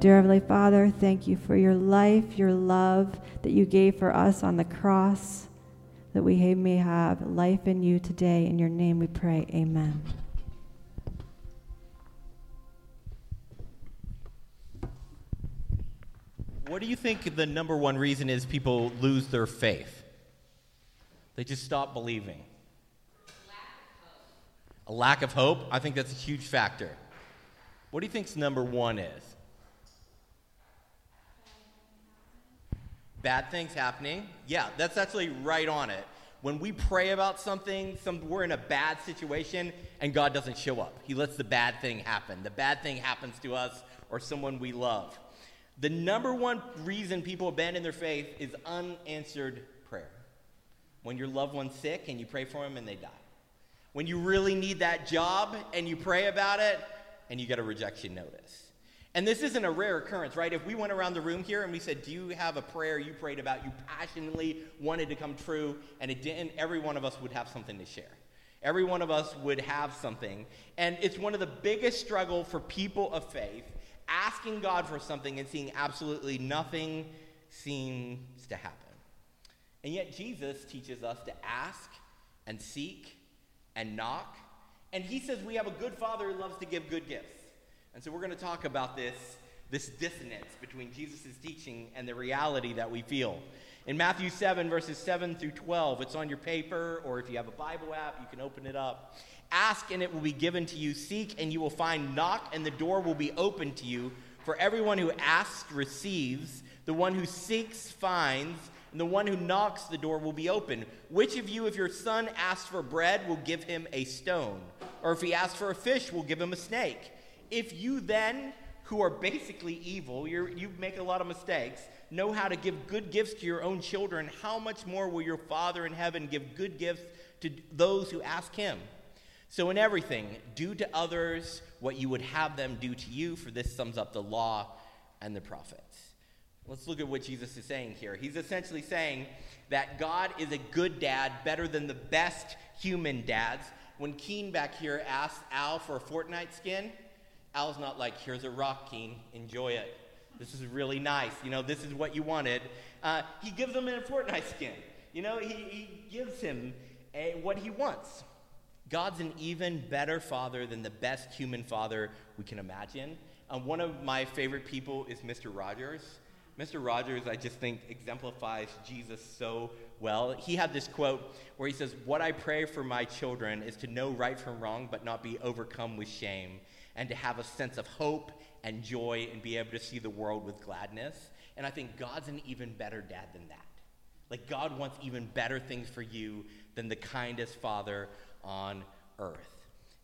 Dear Heavenly Father, thank you for your life, your love that you gave for us on the cross, that we may have life in you today. In your name we pray. Amen. What do you think the number one reason is people lose their faith? They just stop believing. A lack of hope? I think that's a huge factor. What do you think's number one is? Bad things happening? Yeah, that's actually right on it. When we pray about something, some, we're in a bad situation and God doesn't show up. He lets the bad thing happen. The bad thing happens to us or someone we love. The number one reason people abandon their faith is unanswered prayer. When your loved one's sick and you pray for them and they die. When you really need that job and you pray about it and you get a rejection notice. And this isn't a rare occurrence, right? If we went around the room here and we said, Do you have a prayer you prayed about, you passionately wanted to come true, and it didn't, every one of us would have something to share. Every one of us would have something. And it's one of the biggest struggle for people of faith, asking God for something and seeing absolutely nothing seems to happen. And yet Jesus teaches us to ask and seek and knock. And he says we have a good father who loves to give good gifts. And so we're going to talk about this, this dissonance between Jesus' teaching and the reality that we feel. In Matthew 7, verses 7 through 12, it's on your paper, or if you have a Bible app, you can open it up. Ask and it will be given to you. Seek and you will find. Knock and the door will be open to you. For everyone who asks receives, the one who seeks finds, and the one who knocks the door will be open. Which of you, if your son asks for bread, will give him a stone? Or if he asks for a fish, will give him a snake? If you then, who are basically evil, you make a lot of mistakes, know how to give good gifts to your own children, how much more will your Father in heaven give good gifts to those who ask him? So, in everything, do to others what you would have them do to you, for this sums up the law and the prophets. Let's look at what Jesus is saying here. He's essentially saying that God is a good dad, better than the best human dads. When Keen back here asked Al for a Fortnite skin, Al's not like, here's a rock, King, enjoy it. This is really nice. You know, this is what you wanted. Uh, he gives him a Fortnite skin. You know, he, he gives him a, what he wants. God's an even better father than the best human father we can imagine. Um, one of my favorite people is Mr. Rogers. Mr. Rogers, I just think, exemplifies Jesus so well. He had this quote where he says, What I pray for my children is to know right from wrong, but not be overcome with shame and to have a sense of hope and joy and be able to see the world with gladness. And I think God's an even better dad than that. Like, God wants even better things for you than the kindest father on earth.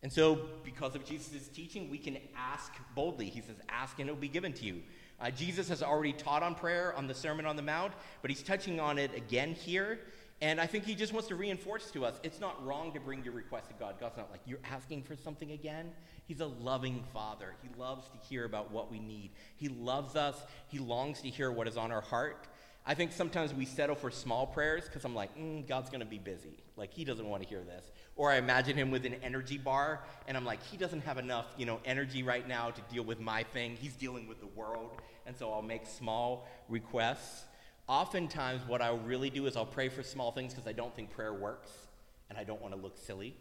And so, because of Jesus' teaching, we can ask boldly. He says, Ask and it will be given to you. Uh, Jesus has already taught on prayer on the Sermon on the Mount, but he's touching on it again here. And I think he just wants to reinforce to us it's not wrong to bring your request to God. God's not like, you're asking for something again. He's a loving father. He loves to hear about what we need. He loves us. He longs to hear what is on our heart. I think sometimes we settle for small prayers because I'm like, mm, God's going to be busy. Like, he doesn't want to hear this. Or I imagine him with an energy bar, and I'm like, he doesn't have enough, you know, energy right now to deal with my thing. He's dealing with the world, and so I'll make small requests. Oftentimes, what I'll really do is I'll pray for small things because I don't think prayer works, and I don't want to look silly.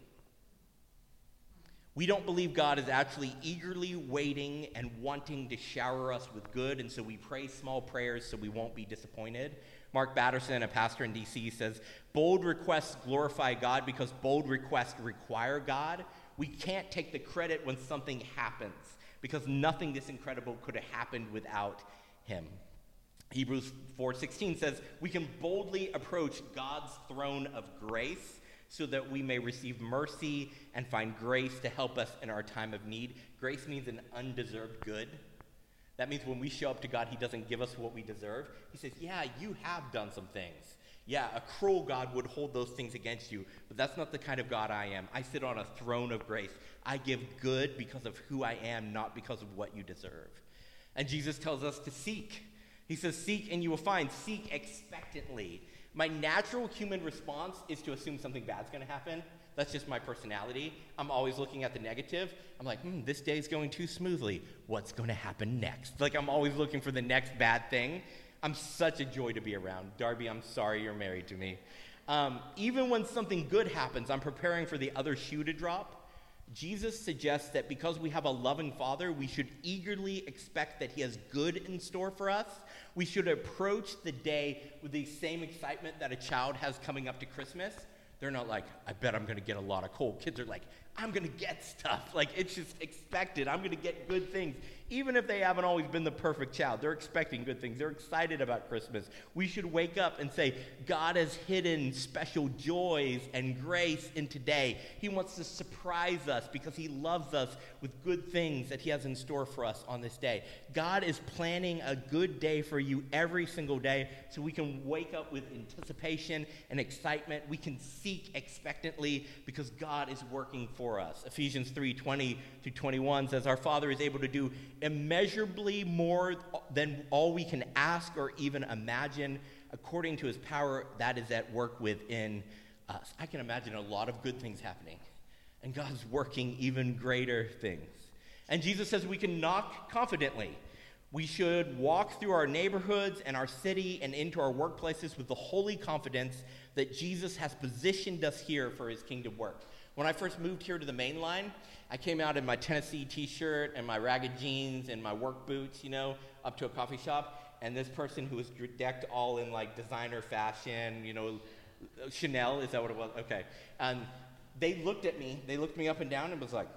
We don't believe God is actually eagerly waiting and wanting to shower us with good, and so we pray small prayers so we won't be disappointed. Mark Batterson, a pastor in DC, says bold requests glorify God because bold requests require God. We can't take the credit when something happens because nothing this incredible could have happened without him. Hebrews 4:16 says, "We can boldly approach God's throne of grace so that we may receive mercy and find grace to help us in our time of need." Grace means an undeserved good. That means when we show up to God, He doesn't give us what we deserve. He says, Yeah, you have done some things. Yeah, a cruel God would hold those things against you, but that's not the kind of God I am. I sit on a throne of grace. I give good because of who I am, not because of what you deserve. And Jesus tells us to seek. He says, Seek and you will find. Seek expectantly. My natural human response is to assume something bad's going to happen. That's just my personality. I'm always looking at the negative. I'm like, hmm, this day's going too smoothly. What's going to happen next? Like, I'm always looking for the next bad thing. I'm such a joy to be around. Darby, I'm sorry you're married to me. Um, even when something good happens, I'm preparing for the other shoe to drop. Jesus suggests that because we have a loving Father, we should eagerly expect that He has good in store for us. We should approach the day with the same excitement that a child has coming up to Christmas. They're not like, I bet I'm going to get a lot of coal. Kids are like, I'm going to get stuff. Like, it's just expected. I'm going to get good things. Even if they haven't always been the perfect child, they're expecting good things. They're excited about Christmas. We should wake up and say, God has hidden special joys and grace in today. He wants to surprise us because He loves us with good things that He has in store for us on this day. God is planning a good day for you every single day so we can wake up with anticipation and excitement. We can seek expectantly because God is working for us. Ephesians 3 20 to 21 says, Our Father is able to do immeasurably more than all we can ask or even imagine, according to his power that is at work within us. I can imagine a lot of good things happening, and God's working even greater things. And Jesus says we can knock confidently. We should walk through our neighborhoods and our city and into our workplaces with the holy confidence that Jesus has positioned us here for his kingdom work. When I first moved here to the main line, I came out in my Tennessee t shirt and my ragged jeans and my work boots, you know, up to a coffee shop. And this person who was decked all in like designer fashion, you know, Chanel, is that what it was? Okay. And they looked at me, they looked me up and down and was like,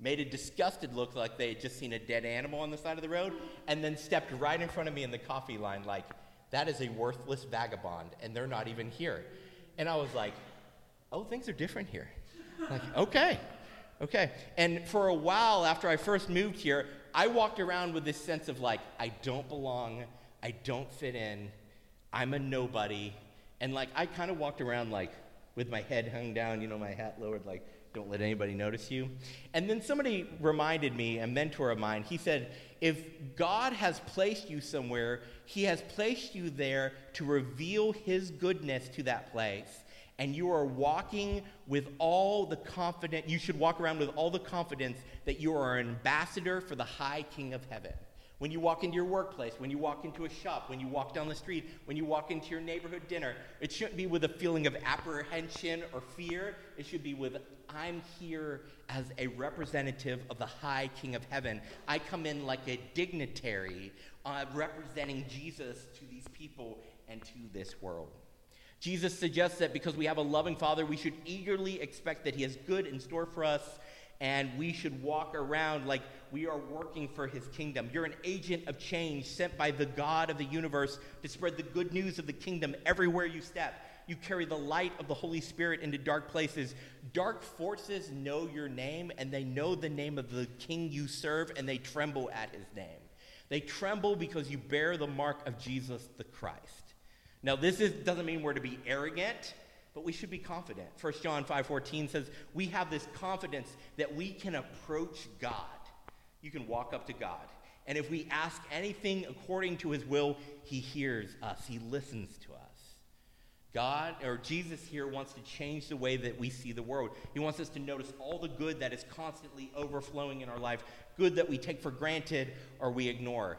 made a disgusted look like they had just seen a dead animal on the side of the road, and then stepped right in front of me in the coffee line, like, that is a worthless vagabond, and they're not even here. And I was like, oh, things are different here. Like, okay. Okay. And for a while after I first moved here, I walked around with this sense of like, I don't belong, I don't fit in, I'm a nobody. And like, I kind of walked around like with my head hung down, you know, my hat lowered, like, don't let anybody notice you. And then somebody reminded me, a mentor of mine, he said, if God has placed you somewhere, he has placed you there to reveal his goodness to that place and you are walking with all the confidence, you should walk around with all the confidence that you are an ambassador for the high king of heaven. When you walk into your workplace, when you walk into a shop, when you walk down the street, when you walk into your neighborhood dinner, it shouldn't be with a feeling of apprehension or fear. It should be with, I'm here as a representative of the high king of heaven. I come in like a dignitary uh, representing Jesus to these people and to this world. Jesus suggests that because we have a loving Father, we should eagerly expect that He has good in store for us, and we should walk around like we are working for His kingdom. You're an agent of change sent by the God of the universe to spread the good news of the kingdom everywhere you step. You carry the light of the Holy Spirit into dark places. Dark forces know your name, and they know the name of the King you serve, and they tremble at His name. They tremble because you bear the mark of Jesus the Christ. Now, this is, doesn't mean we're to be arrogant, but we should be confident. 1 John 5.14 says, we have this confidence that we can approach God. You can walk up to God. And if we ask anything according to his will, he hears us. He listens to us. God, or Jesus here, wants to change the way that we see the world. He wants us to notice all the good that is constantly overflowing in our life, good that we take for granted or we ignore.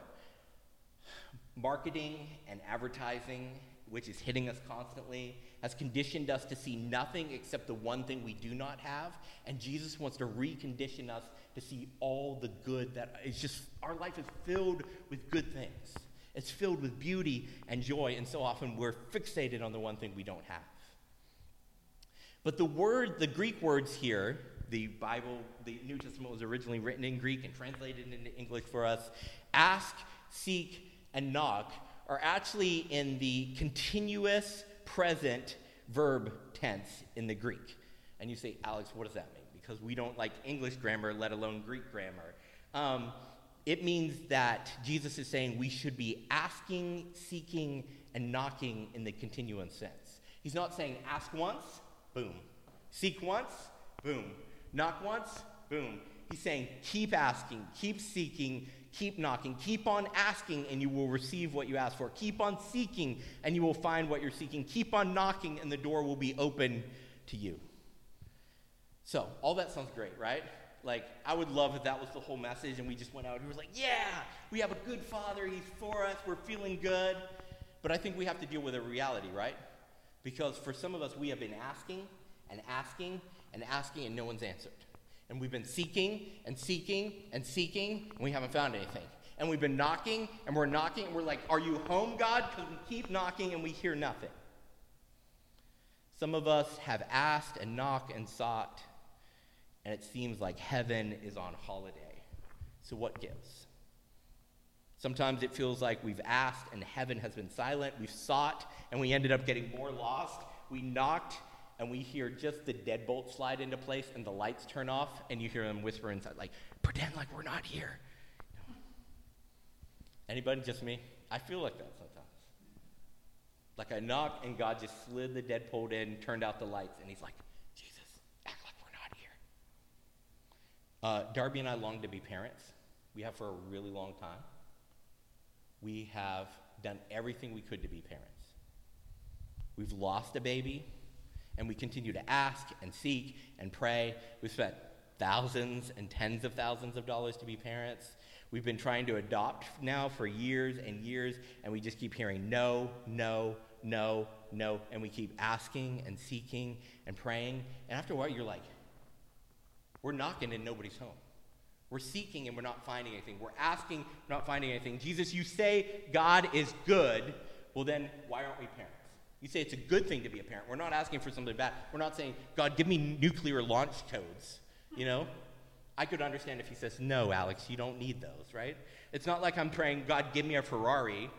Marketing and advertising which is hitting us constantly, has conditioned us to see nothing except the one thing we do not have. And Jesus wants to recondition us to see all the good that is just, our life is filled with good things. It's filled with beauty and joy, and so often we're fixated on the one thing we don't have. But the word, the Greek words here, the Bible, the New Testament was originally written in Greek and translated into English for us. Ask, seek, and knock are actually in the continuous present verb tense in the Greek. And you say, Alex, what does that mean? Because we don't like English grammar, let alone Greek grammar. Um, it means that Jesus is saying we should be asking, seeking, and knocking in the continuous sense. He's not saying ask once, boom. Seek once, boom. Knock once, boom. He's saying keep asking, keep seeking, Keep knocking. Keep on asking, and you will receive what you ask for. Keep on seeking, and you will find what you're seeking. Keep on knocking, and the door will be open to you. So, all that sounds great, right? Like, I would love if that was the whole message, and we just went out and was like, yeah, we have a good father. He's for us. We're feeling good. But I think we have to deal with a reality, right? Because for some of us, we have been asking and asking and asking, and no one's answered. And we've been seeking and seeking and seeking, and we haven't found anything. And we've been knocking and we're knocking, and we're like, Are you home, God? Because we keep knocking and we hear nothing. Some of us have asked and knocked and sought, and it seems like heaven is on holiday. So, what gives? Sometimes it feels like we've asked and heaven has been silent. We've sought and we ended up getting more lost. We knocked and we hear just the deadbolt slide into place and the lights turn off and you hear them whisper inside like pretend like we're not here. Anybody? Just me? I feel like that sometimes. Like i knock and god just slid the deadbolt in turned out the lights and he's like jesus act like we're not here. Uh, darby and i long to be parents. We have for a really long time. We have done everything we could to be parents. We've lost a baby and we continue to ask and seek and pray. We've spent thousands and tens of thousands of dollars to be parents. We've been trying to adopt now for years and years, and we just keep hearing no, no, no, no, and we keep asking and seeking and praying. And after a while, you're like, we're knocking and nobody's home. We're seeking and we're not finding anything. We're asking, we're not finding anything. Jesus, you say God is good. Well, then, why aren't we parents? You say it's a good thing to be a parent. We're not asking for something bad. We're not saying, God, give me nuclear launch codes. You know? I could understand if he says, No, Alex, you don't need those, right? It's not like I'm praying, God, give me a Ferrari.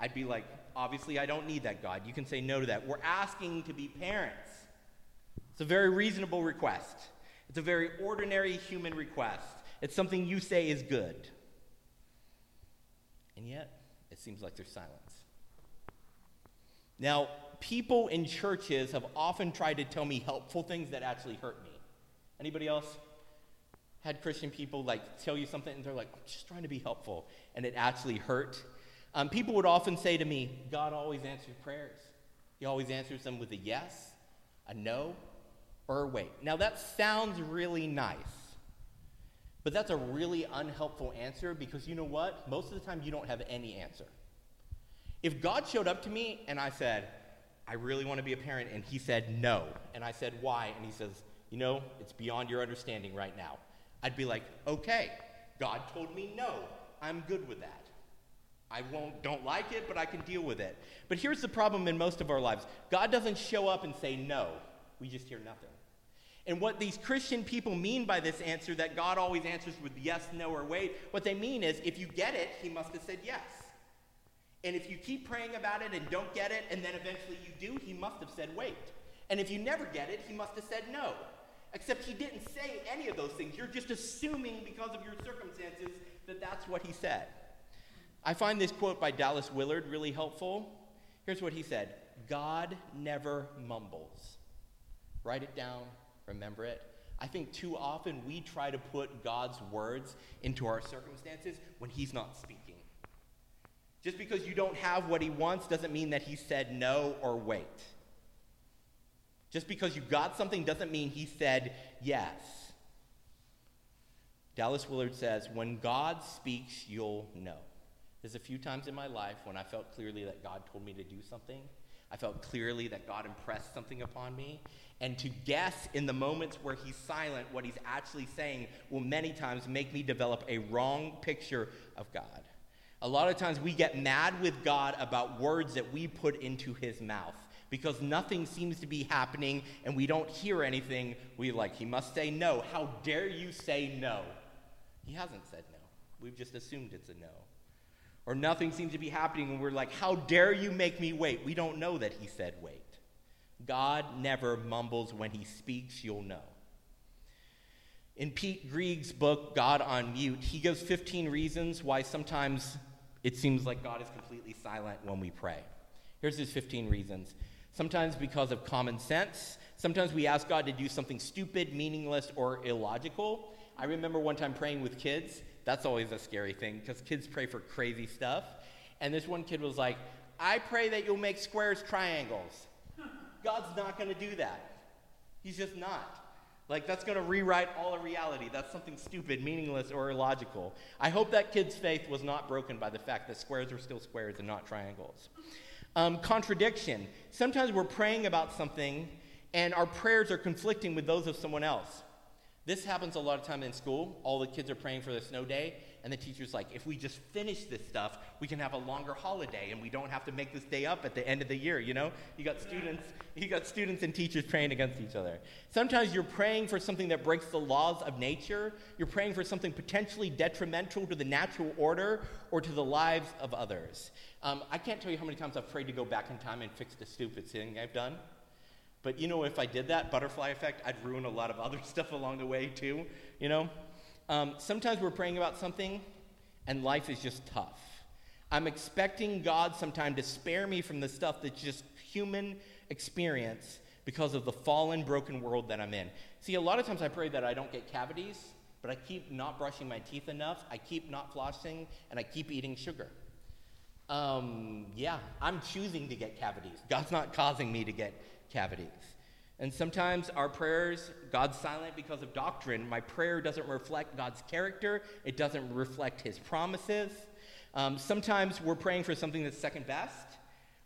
I'd be like, Obviously, I don't need that, God. You can say no to that. We're asking to be parents. It's a very reasonable request, it's a very ordinary human request. It's something you say is good. And yet, it seems like there's silence. Now, people in churches have often tried to tell me helpful things that actually hurt me. Anybody else had Christian people like tell you something and they're like, I'm just trying to be helpful, and it actually hurt? Um, people would often say to me, God always answers prayers. He always answers them with a yes, a no, or a wait. Now, that sounds really nice, but that's a really unhelpful answer because you know what? Most of the time, you don't have any answer. If God showed up to me and I said, I really want to be a parent, and he said no, and I said why, and he says, you know, it's beyond your understanding right now, I'd be like, okay, God told me no, I'm good with that. I won't, don't like it, but I can deal with it. But here's the problem in most of our lives God doesn't show up and say no, we just hear nothing. And what these Christian people mean by this answer that God always answers with yes, no, or wait, what they mean is if you get it, he must have said yes. And if you keep praying about it and don't get it, and then eventually you do, he must have said wait. And if you never get it, he must have said no. Except he didn't say any of those things. You're just assuming because of your circumstances that that's what he said. I find this quote by Dallas Willard really helpful. Here's what he said God never mumbles. Write it down, remember it. I think too often we try to put God's words into our circumstances when he's not speaking. Just because you don't have what he wants doesn't mean that he said no or wait. Just because you got something doesn't mean he said yes. Dallas Willard says, When God speaks, you'll know. There's a few times in my life when I felt clearly that God told me to do something. I felt clearly that God impressed something upon me. And to guess in the moments where he's silent what he's actually saying will many times make me develop a wrong picture of God. A lot of times we get mad with God about words that we put into his mouth because nothing seems to be happening and we don't hear anything. We like, he must say no. How dare you say no? He hasn't said no. We've just assumed it's a no. Or nothing seems to be happening and we're like, how dare you make me wait? We don't know that he said wait. God never mumbles when he speaks, you'll know. In Pete Greig's book, God on Mute, he gives 15 reasons why sometimes it seems like God is completely silent when we pray. Here's his 15 reasons. Sometimes because of common sense. Sometimes we ask God to do something stupid, meaningless, or illogical. I remember one time praying with kids That's always a scary thing because kids pray for crazy stuff. And this one kid was like, I pray that you'll make squares triangles. God's not going to do that. He's just not. Like, that's going to rewrite all of reality. That's something stupid, meaningless, or illogical. I hope that kid's faith was not broken by the fact that squares are still squares and not triangles. Um, contradiction. Sometimes we're praying about something and our prayers are conflicting with those of someone else. This happens a lot of time in school. All the kids are praying for the snow day, and the teacher's like, if we just finish this stuff, we can have a longer holiday and we don't have to make this day up at the end of the year, you know? You got students, you got students and teachers praying against each other. Sometimes you're praying for something that breaks the laws of nature. You're praying for something potentially detrimental to the natural order or to the lives of others. Um, I can't tell you how many times I've prayed to go back in time and fix the stupid thing I've done. But you know, if I did that, butterfly effect, I'd ruin a lot of other stuff along the way too, you know? Um, sometimes we're praying about something and life is just tough. I'm expecting God sometime to spare me from the stuff that's just human experience because of the fallen, broken world that I'm in. See, a lot of times I pray that I don't get cavities, but I keep not brushing my teeth enough, I keep not flossing, and I keep eating sugar. Um, yeah, I'm choosing to get cavities. God's not causing me to get cavities. And sometimes our prayers, God's silent because of doctrine. My prayer doesn't reflect God's character, it doesn't reflect his promises. Um, sometimes we're praying for something that's second best.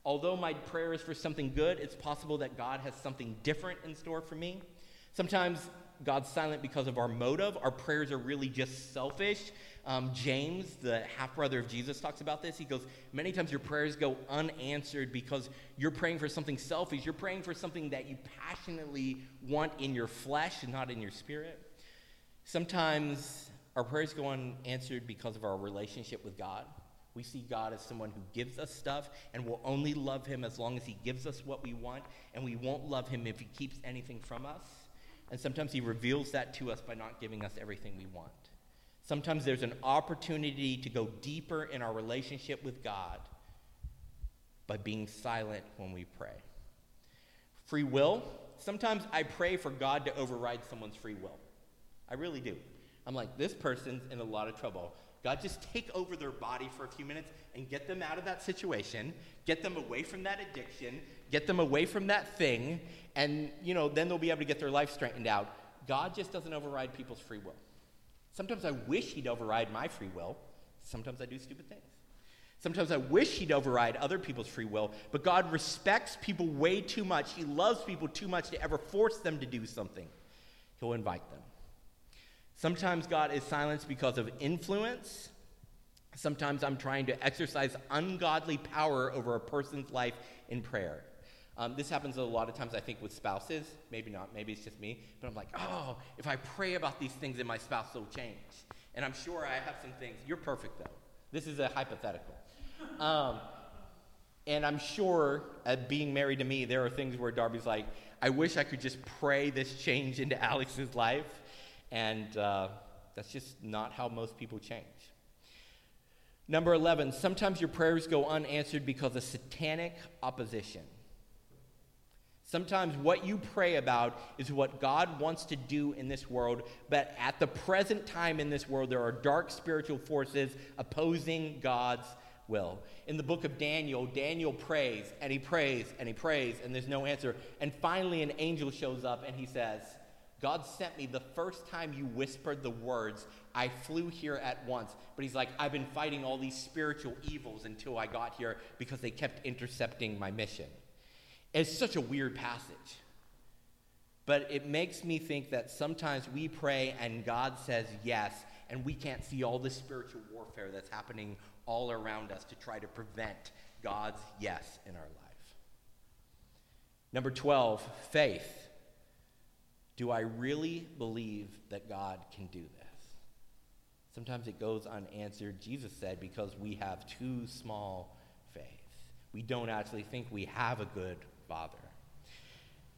Although my prayer is for something good, it's possible that God has something different in store for me. Sometimes God's silent because of our motive. Our prayers are really just selfish. Um, James, the half brother of Jesus, talks about this. He goes, Many times your prayers go unanswered because you're praying for something selfish. You're praying for something that you passionately want in your flesh and not in your spirit. Sometimes our prayers go unanswered because of our relationship with God. We see God as someone who gives us stuff, and we'll only love him as long as he gives us what we want, and we won't love him if he keeps anything from us. And sometimes he reveals that to us by not giving us everything we want. Sometimes there's an opportunity to go deeper in our relationship with God by being silent when we pray. Free will. Sometimes I pray for God to override someone's free will. I really do. I'm like, this person's in a lot of trouble. God, just take over their body for a few minutes and get them out of that situation, get them away from that addiction, get them away from that thing, and you know, then they'll be able to get their life straightened out. God just doesn't override people's free will. Sometimes I wish he'd override my free will. Sometimes I do stupid things. Sometimes I wish he'd override other people's free will, but God respects people way too much. He loves people too much to ever force them to do something. He'll invite them. Sometimes God is silenced because of influence. Sometimes I'm trying to exercise ungodly power over a person's life in prayer. Um, this happens a lot of times, I think, with spouses. Maybe not. Maybe it's just me. But I'm like, oh, if I pray about these things, then my spouse will change. And I'm sure I have some things. You're perfect, though. This is a hypothetical. Um, and I'm sure, at being married to me, there are things where Darby's like, I wish I could just pray this change into Alex's life. And uh, that's just not how most people change. Number 11, sometimes your prayers go unanswered because of satanic opposition. Sometimes what you pray about is what God wants to do in this world, but at the present time in this world, there are dark spiritual forces opposing God's will. In the book of Daniel, Daniel prays and he prays and he prays, and there's no answer. And finally, an angel shows up and he says, God sent me the first time you whispered the words. I flew here at once. But he's like, I've been fighting all these spiritual evils until I got here because they kept intercepting my mission. It's such a weird passage. But it makes me think that sometimes we pray and God says yes, and we can't see all the spiritual warfare that's happening all around us to try to prevent God's yes in our life. Number 12, faith. Do I really believe that God can do this? Sometimes it goes unanswered. Jesus said, because we have too small faith. We don't actually think we have a good Father.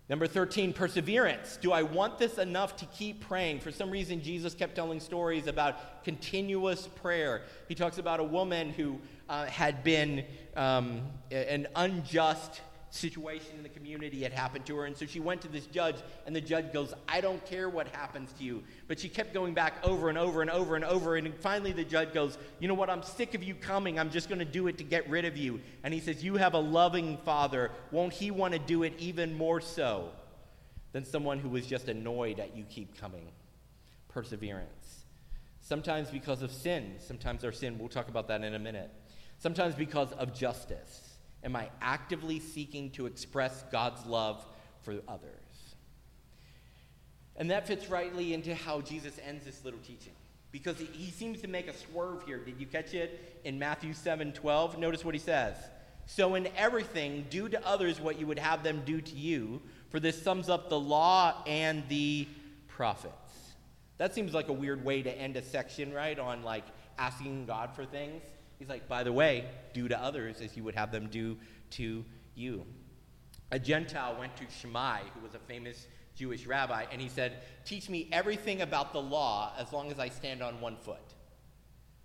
Number 13, perseverance. Do I want this enough to keep praying? For some reason, Jesus kept telling stories about continuous prayer. He talks about a woman who uh, had been um, an unjust situation in the community had happened to her. And so she went to this judge, and the judge goes, I don't care what happens to you. But she kept going back over and over and over and over. And finally, the judge goes, You know what? I'm sick of you coming. I'm just going to do it to get rid of you. And he says, You have a loving father. Won't he want to do it even more so than someone who was just annoyed at you keep coming? Perseverance. Sometimes because of sin. Sometimes our sin. We'll talk about that in a minute. Sometimes because of justice. Am I actively seeking to express God's love for others? And that fits rightly into how Jesus ends this little teaching. Because he, seems to make a swerve here. Did you catch it in Matthew 7 12? Notice what he says. So, in everything, do to others what you would have them do to you, for this sums up the law and the prophets. That seems like a weird way to end a section, right? On like asking God for things. He's like, by the way, do to others as you would have them do to you. A Gentile went to Shammai, who was a famous Jewish rabbi, and he said, Teach me everything about the law as long as I stand on one foot.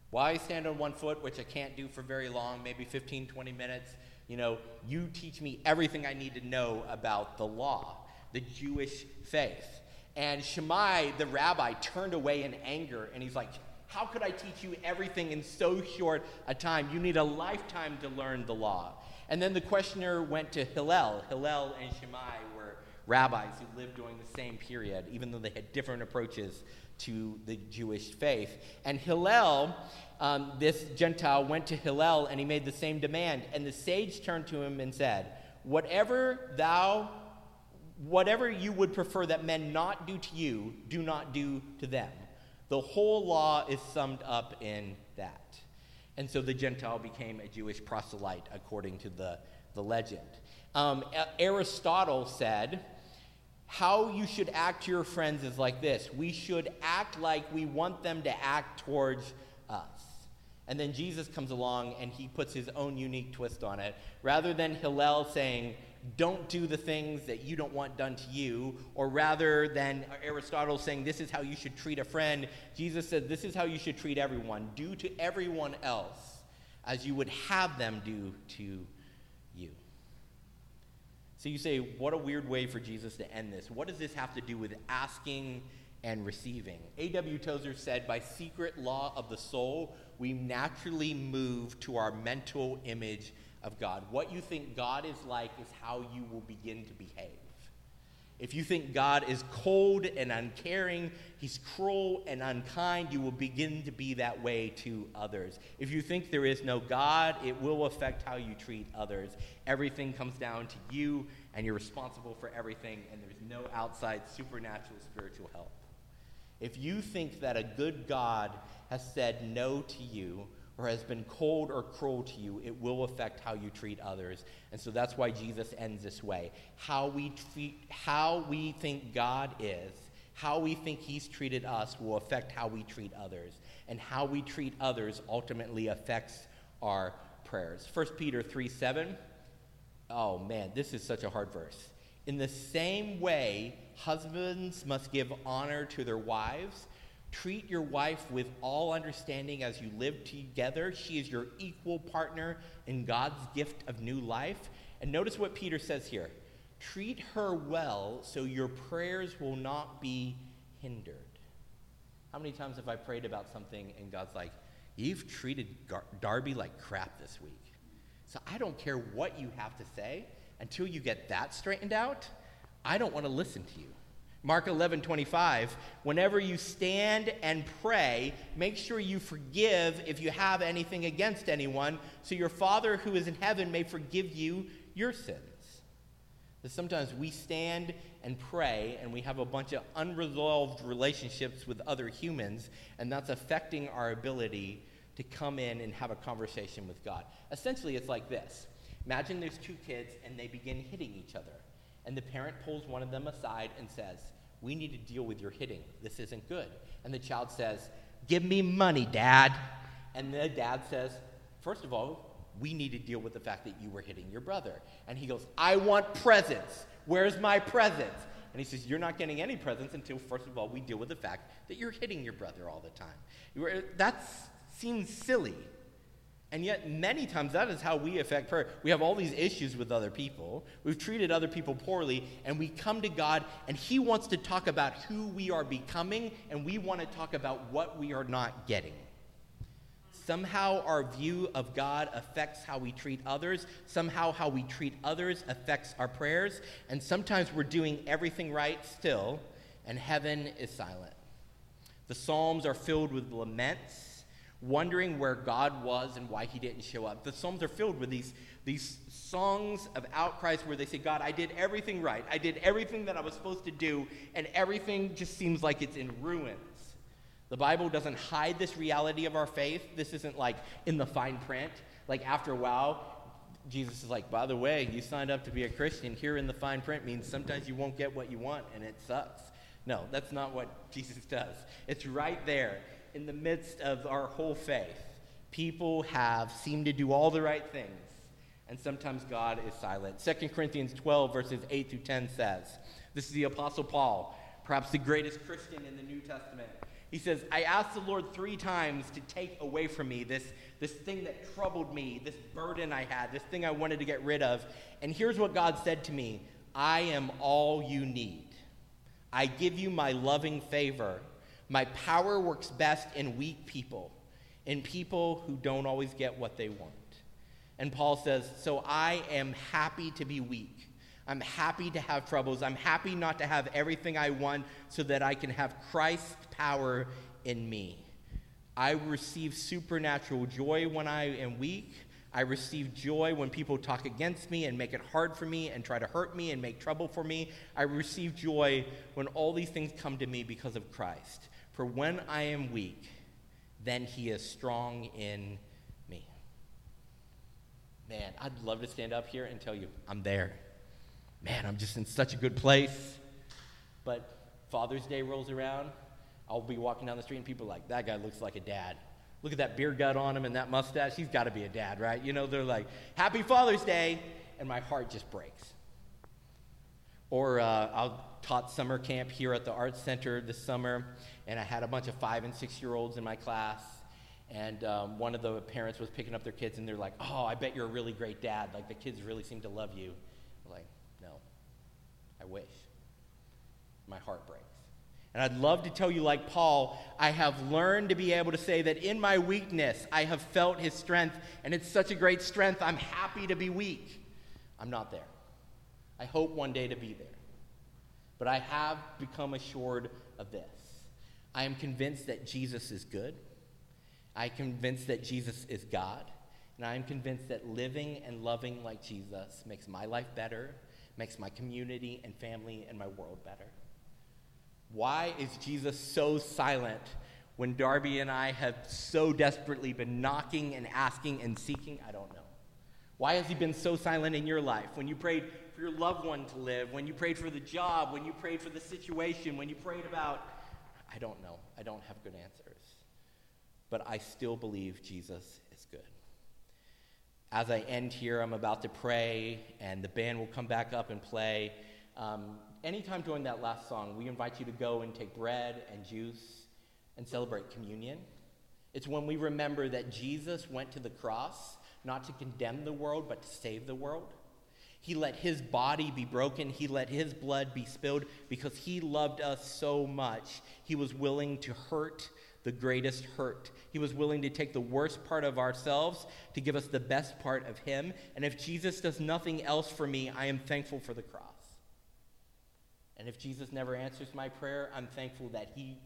Why I stand on one foot, which I can't do for very long, maybe 15, 20 minutes, you know, you teach me everything I need to know about the law, the Jewish faith. And Shammai, the rabbi, turned away in anger, and he's like, how could I teach you everything in so short a time? You need a lifetime to learn the law. And then the questioner went to Hillel. Hillel and Shammai were rabbis who lived during the same period, even though they had different approaches to the Jewish faith. And Hillel, um, this Gentile, went to Hillel and he made the same demand. And the sage turned to him and said, Whatever thou, whatever you would prefer that men not do to you, do not do to them. The whole law is summed up in that. And so the Gentile became a Jewish proselyte, according to the, the legend. Um, Aristotle said, How you should act to your friends is like this we should act like we want them to act towards us. And then Jesus comes along and he puts his own unique twist on it. Rather than Hillel saying, don't do the things that you don't want done to you, or rather than Aristotle saying this is how you should treat a friend, Jesus said this is how you should treat everyone. Do to everyone else as you would have them do to you. So you say, what a weird way for Jesus to end this. What does this have to do with asking and receiving? A.W. Tozer said, by secret law of the soul, we naturally move to our mental image of God. What you think God is like is how you will begin to behave. If you think God is cold and uncaring, he's cruel and unkind, you will begin to be that way to others. If you think there is no God, it will affect how you treat others. Everything comes down to you, and you're responsible for everything, and there's no outside supernatural spiritual help. If you think that a good God has said no to you, or has been cold or cruel to you, it will affect how you treat others. And so that's why Jesus ends this way. How we treat, how we think God is, how we think he's treated us will affect how we treat others. And how we treat others ultimately affects our prayers. 1 Peter 3 7. Oh man, this is such a hard verse. In the same way, husbands must give honor to their wives Treat your wife with all understanding as you live together. She is your equal partner in God's gift of new life. And notice what Peter says here treat her well so your prayers will not be hindered. How many times have I prayed about something and God's like, You've treated Gar- Darby like crap this week. So I don't care what you have to say until you get that straightened out. I don't want to listen to you. Mark 11, 25, whenever you stand and pray, make sure you forgive if you have anything against anyone, so your Father who is in heaven may forgive you your sins. Sometimes we stand and pray and we have a bunch of unresolved relationships with other humans, and that's affecting our ability to come in and have a conversation with God. Essentially, it's like this Imagine there's two kids and they begin hitting each other and the parent pulls one of them aside and says, We need to deal with your hitting. This isn't good. And the child says, Give me money, Dad. And the dad says, First of all, we need to deal with the fact that you were hitting your brother. And he goes, I want presents. Where's my presents? And he says, You're not getting any presents until, first of all, we deal with the fact that you're hitting your brother all the time. That seems silly. And yet, many times, that is how we affect prayer. We have all these issues with other people. We've treated other people poorly, and we come to God, and He wants to talk about who we are becoming, and we want to talk about what we are not getting. Somehow, our view of God affects how we treat others. Somehow, how we treat others affects our prayers. And sometimes we're doing everything right still, and heaven is silent. The Psalms are filled with laments wondering where God was and why he didn't show up. The Psalms are filled with these, these songs of outcries where they say, God, I did everything right. I did everything that I was supposed to do, and everything just seems like it's in ruins. The Bible doesn't hide this reality of our faith. This isn't like in the fine print. Like after a while, Jesus is like, by the way, you signed up to be a Christian. Here in the fine print means sometimes you won't get what you want and it sucks. No, that's not what Jesus does. It's right there in the midst of our whole faith, people have seemed to do all the right things, and sometimes God is silent. 2 Corinthians 12, verses 8 through 10 says, This is the Apostle Paul, perhaps the greatest Christian in the New Testament. He says, I asked the Lord three times to take away from me this, this thing that troubled me, this burden I had, this thing I wanted to get rid of. And here's what God said to me I am all you need. I give you my loving favor my power works best in weak people, in people who don't always get what they want. And Paul says, So I am happy to be weak. I'm happy to have troubles. I'm happy not to have everything I want so that I can have Christ's power in me. I receive supernatural joy when I am weak. I receive joy when people talk against me and make it hard for me and try to hurt me and make trouble for me. I receive joy when all these things come to me because of Christ. For when I am weak, then he is strong in me. Man, I'd love to stand up here and tell you, I'm there. Man, I'm just in such a good place. But Father's Day rolls around, I'll be walking down the street and people are like, that guy looks like a dad. Look at that beer gut on him and that mustache. He's got to be a dad, right? You know, they're like, Happy Father's Day. And my heart just breaks. Or uh, I taught summer camp here at the Arts Center this summer, and I had a bunch of five and six year olds in my class. And um, one of the parents was picking up their kids, and they're like, "Oh, I bet you're a really great dad. Like the kids really seem to love you." I'm like, no, I wish. My heart breaks. And I'd love to tell you, like Paul, I have learned to be able to say that in my weakness, I have felt his strength, and it's such a great strength, I'm happy to be weak. I'm not there. I hope one day to be there. But I have become assured of this I am convinced that Jesus is good. I am convinced that Jesus is God. And I am convinced that living and loving like Jesus makes my life better, makes my community and family and my world better. Why is Jesus so silent when Darby and I have so desperately been knocking and asking and seeking? I don't know. Why has he been so silent in your life? When you prayed for your loved one to live, when you prayed for the job, when you prayed for the situation, when you prayed about, I don't know. I don't have good answers. But I still believe Jesus is good. As I end here, I'm about to pray, and the band will come back up and play. Um, anytime during that last song, we invite you to go and take bread and juice and celebrate communion. It's when we remember that Jesus went to the cross not to condemn the world, but to save the world. He let his body be broken. He let his blood be spilled because he loved us so much. He was willing to hurt the greatest hurt. He was willing to take the worst part of ourselves to give us the best part of him. And if Jesus does nothing else for me, I am thankful for the cross. And if Jesus never answers my prayer, I'm thankful that he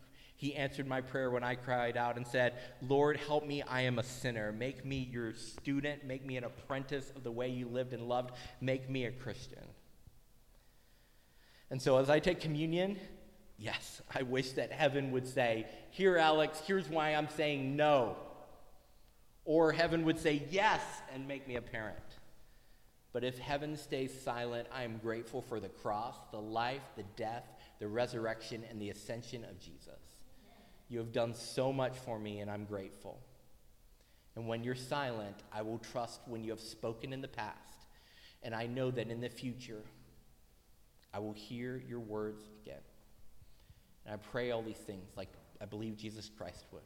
he answered my prayer when I cried out and said, Lord, help me. I am a sinner. Make me your student. Make me an apprentice of the way you lived and loved. Make me a Christian. And so as I take communion, yes, I wish that heaven would say, Here, Alex, here's why I'm saying no. Or heaven would say yes and make me a parent. But if heaven stays silent, I am grateful for the cross, the life, the death, the resurrection, and the ascension of Jesus. You have done so much for me, and I'm grateful. And when you're silent, I will trust when you have spoken in the past. And I know that in the future, I will hear your words again. And I pray all these things like I believe Jesus Christ would.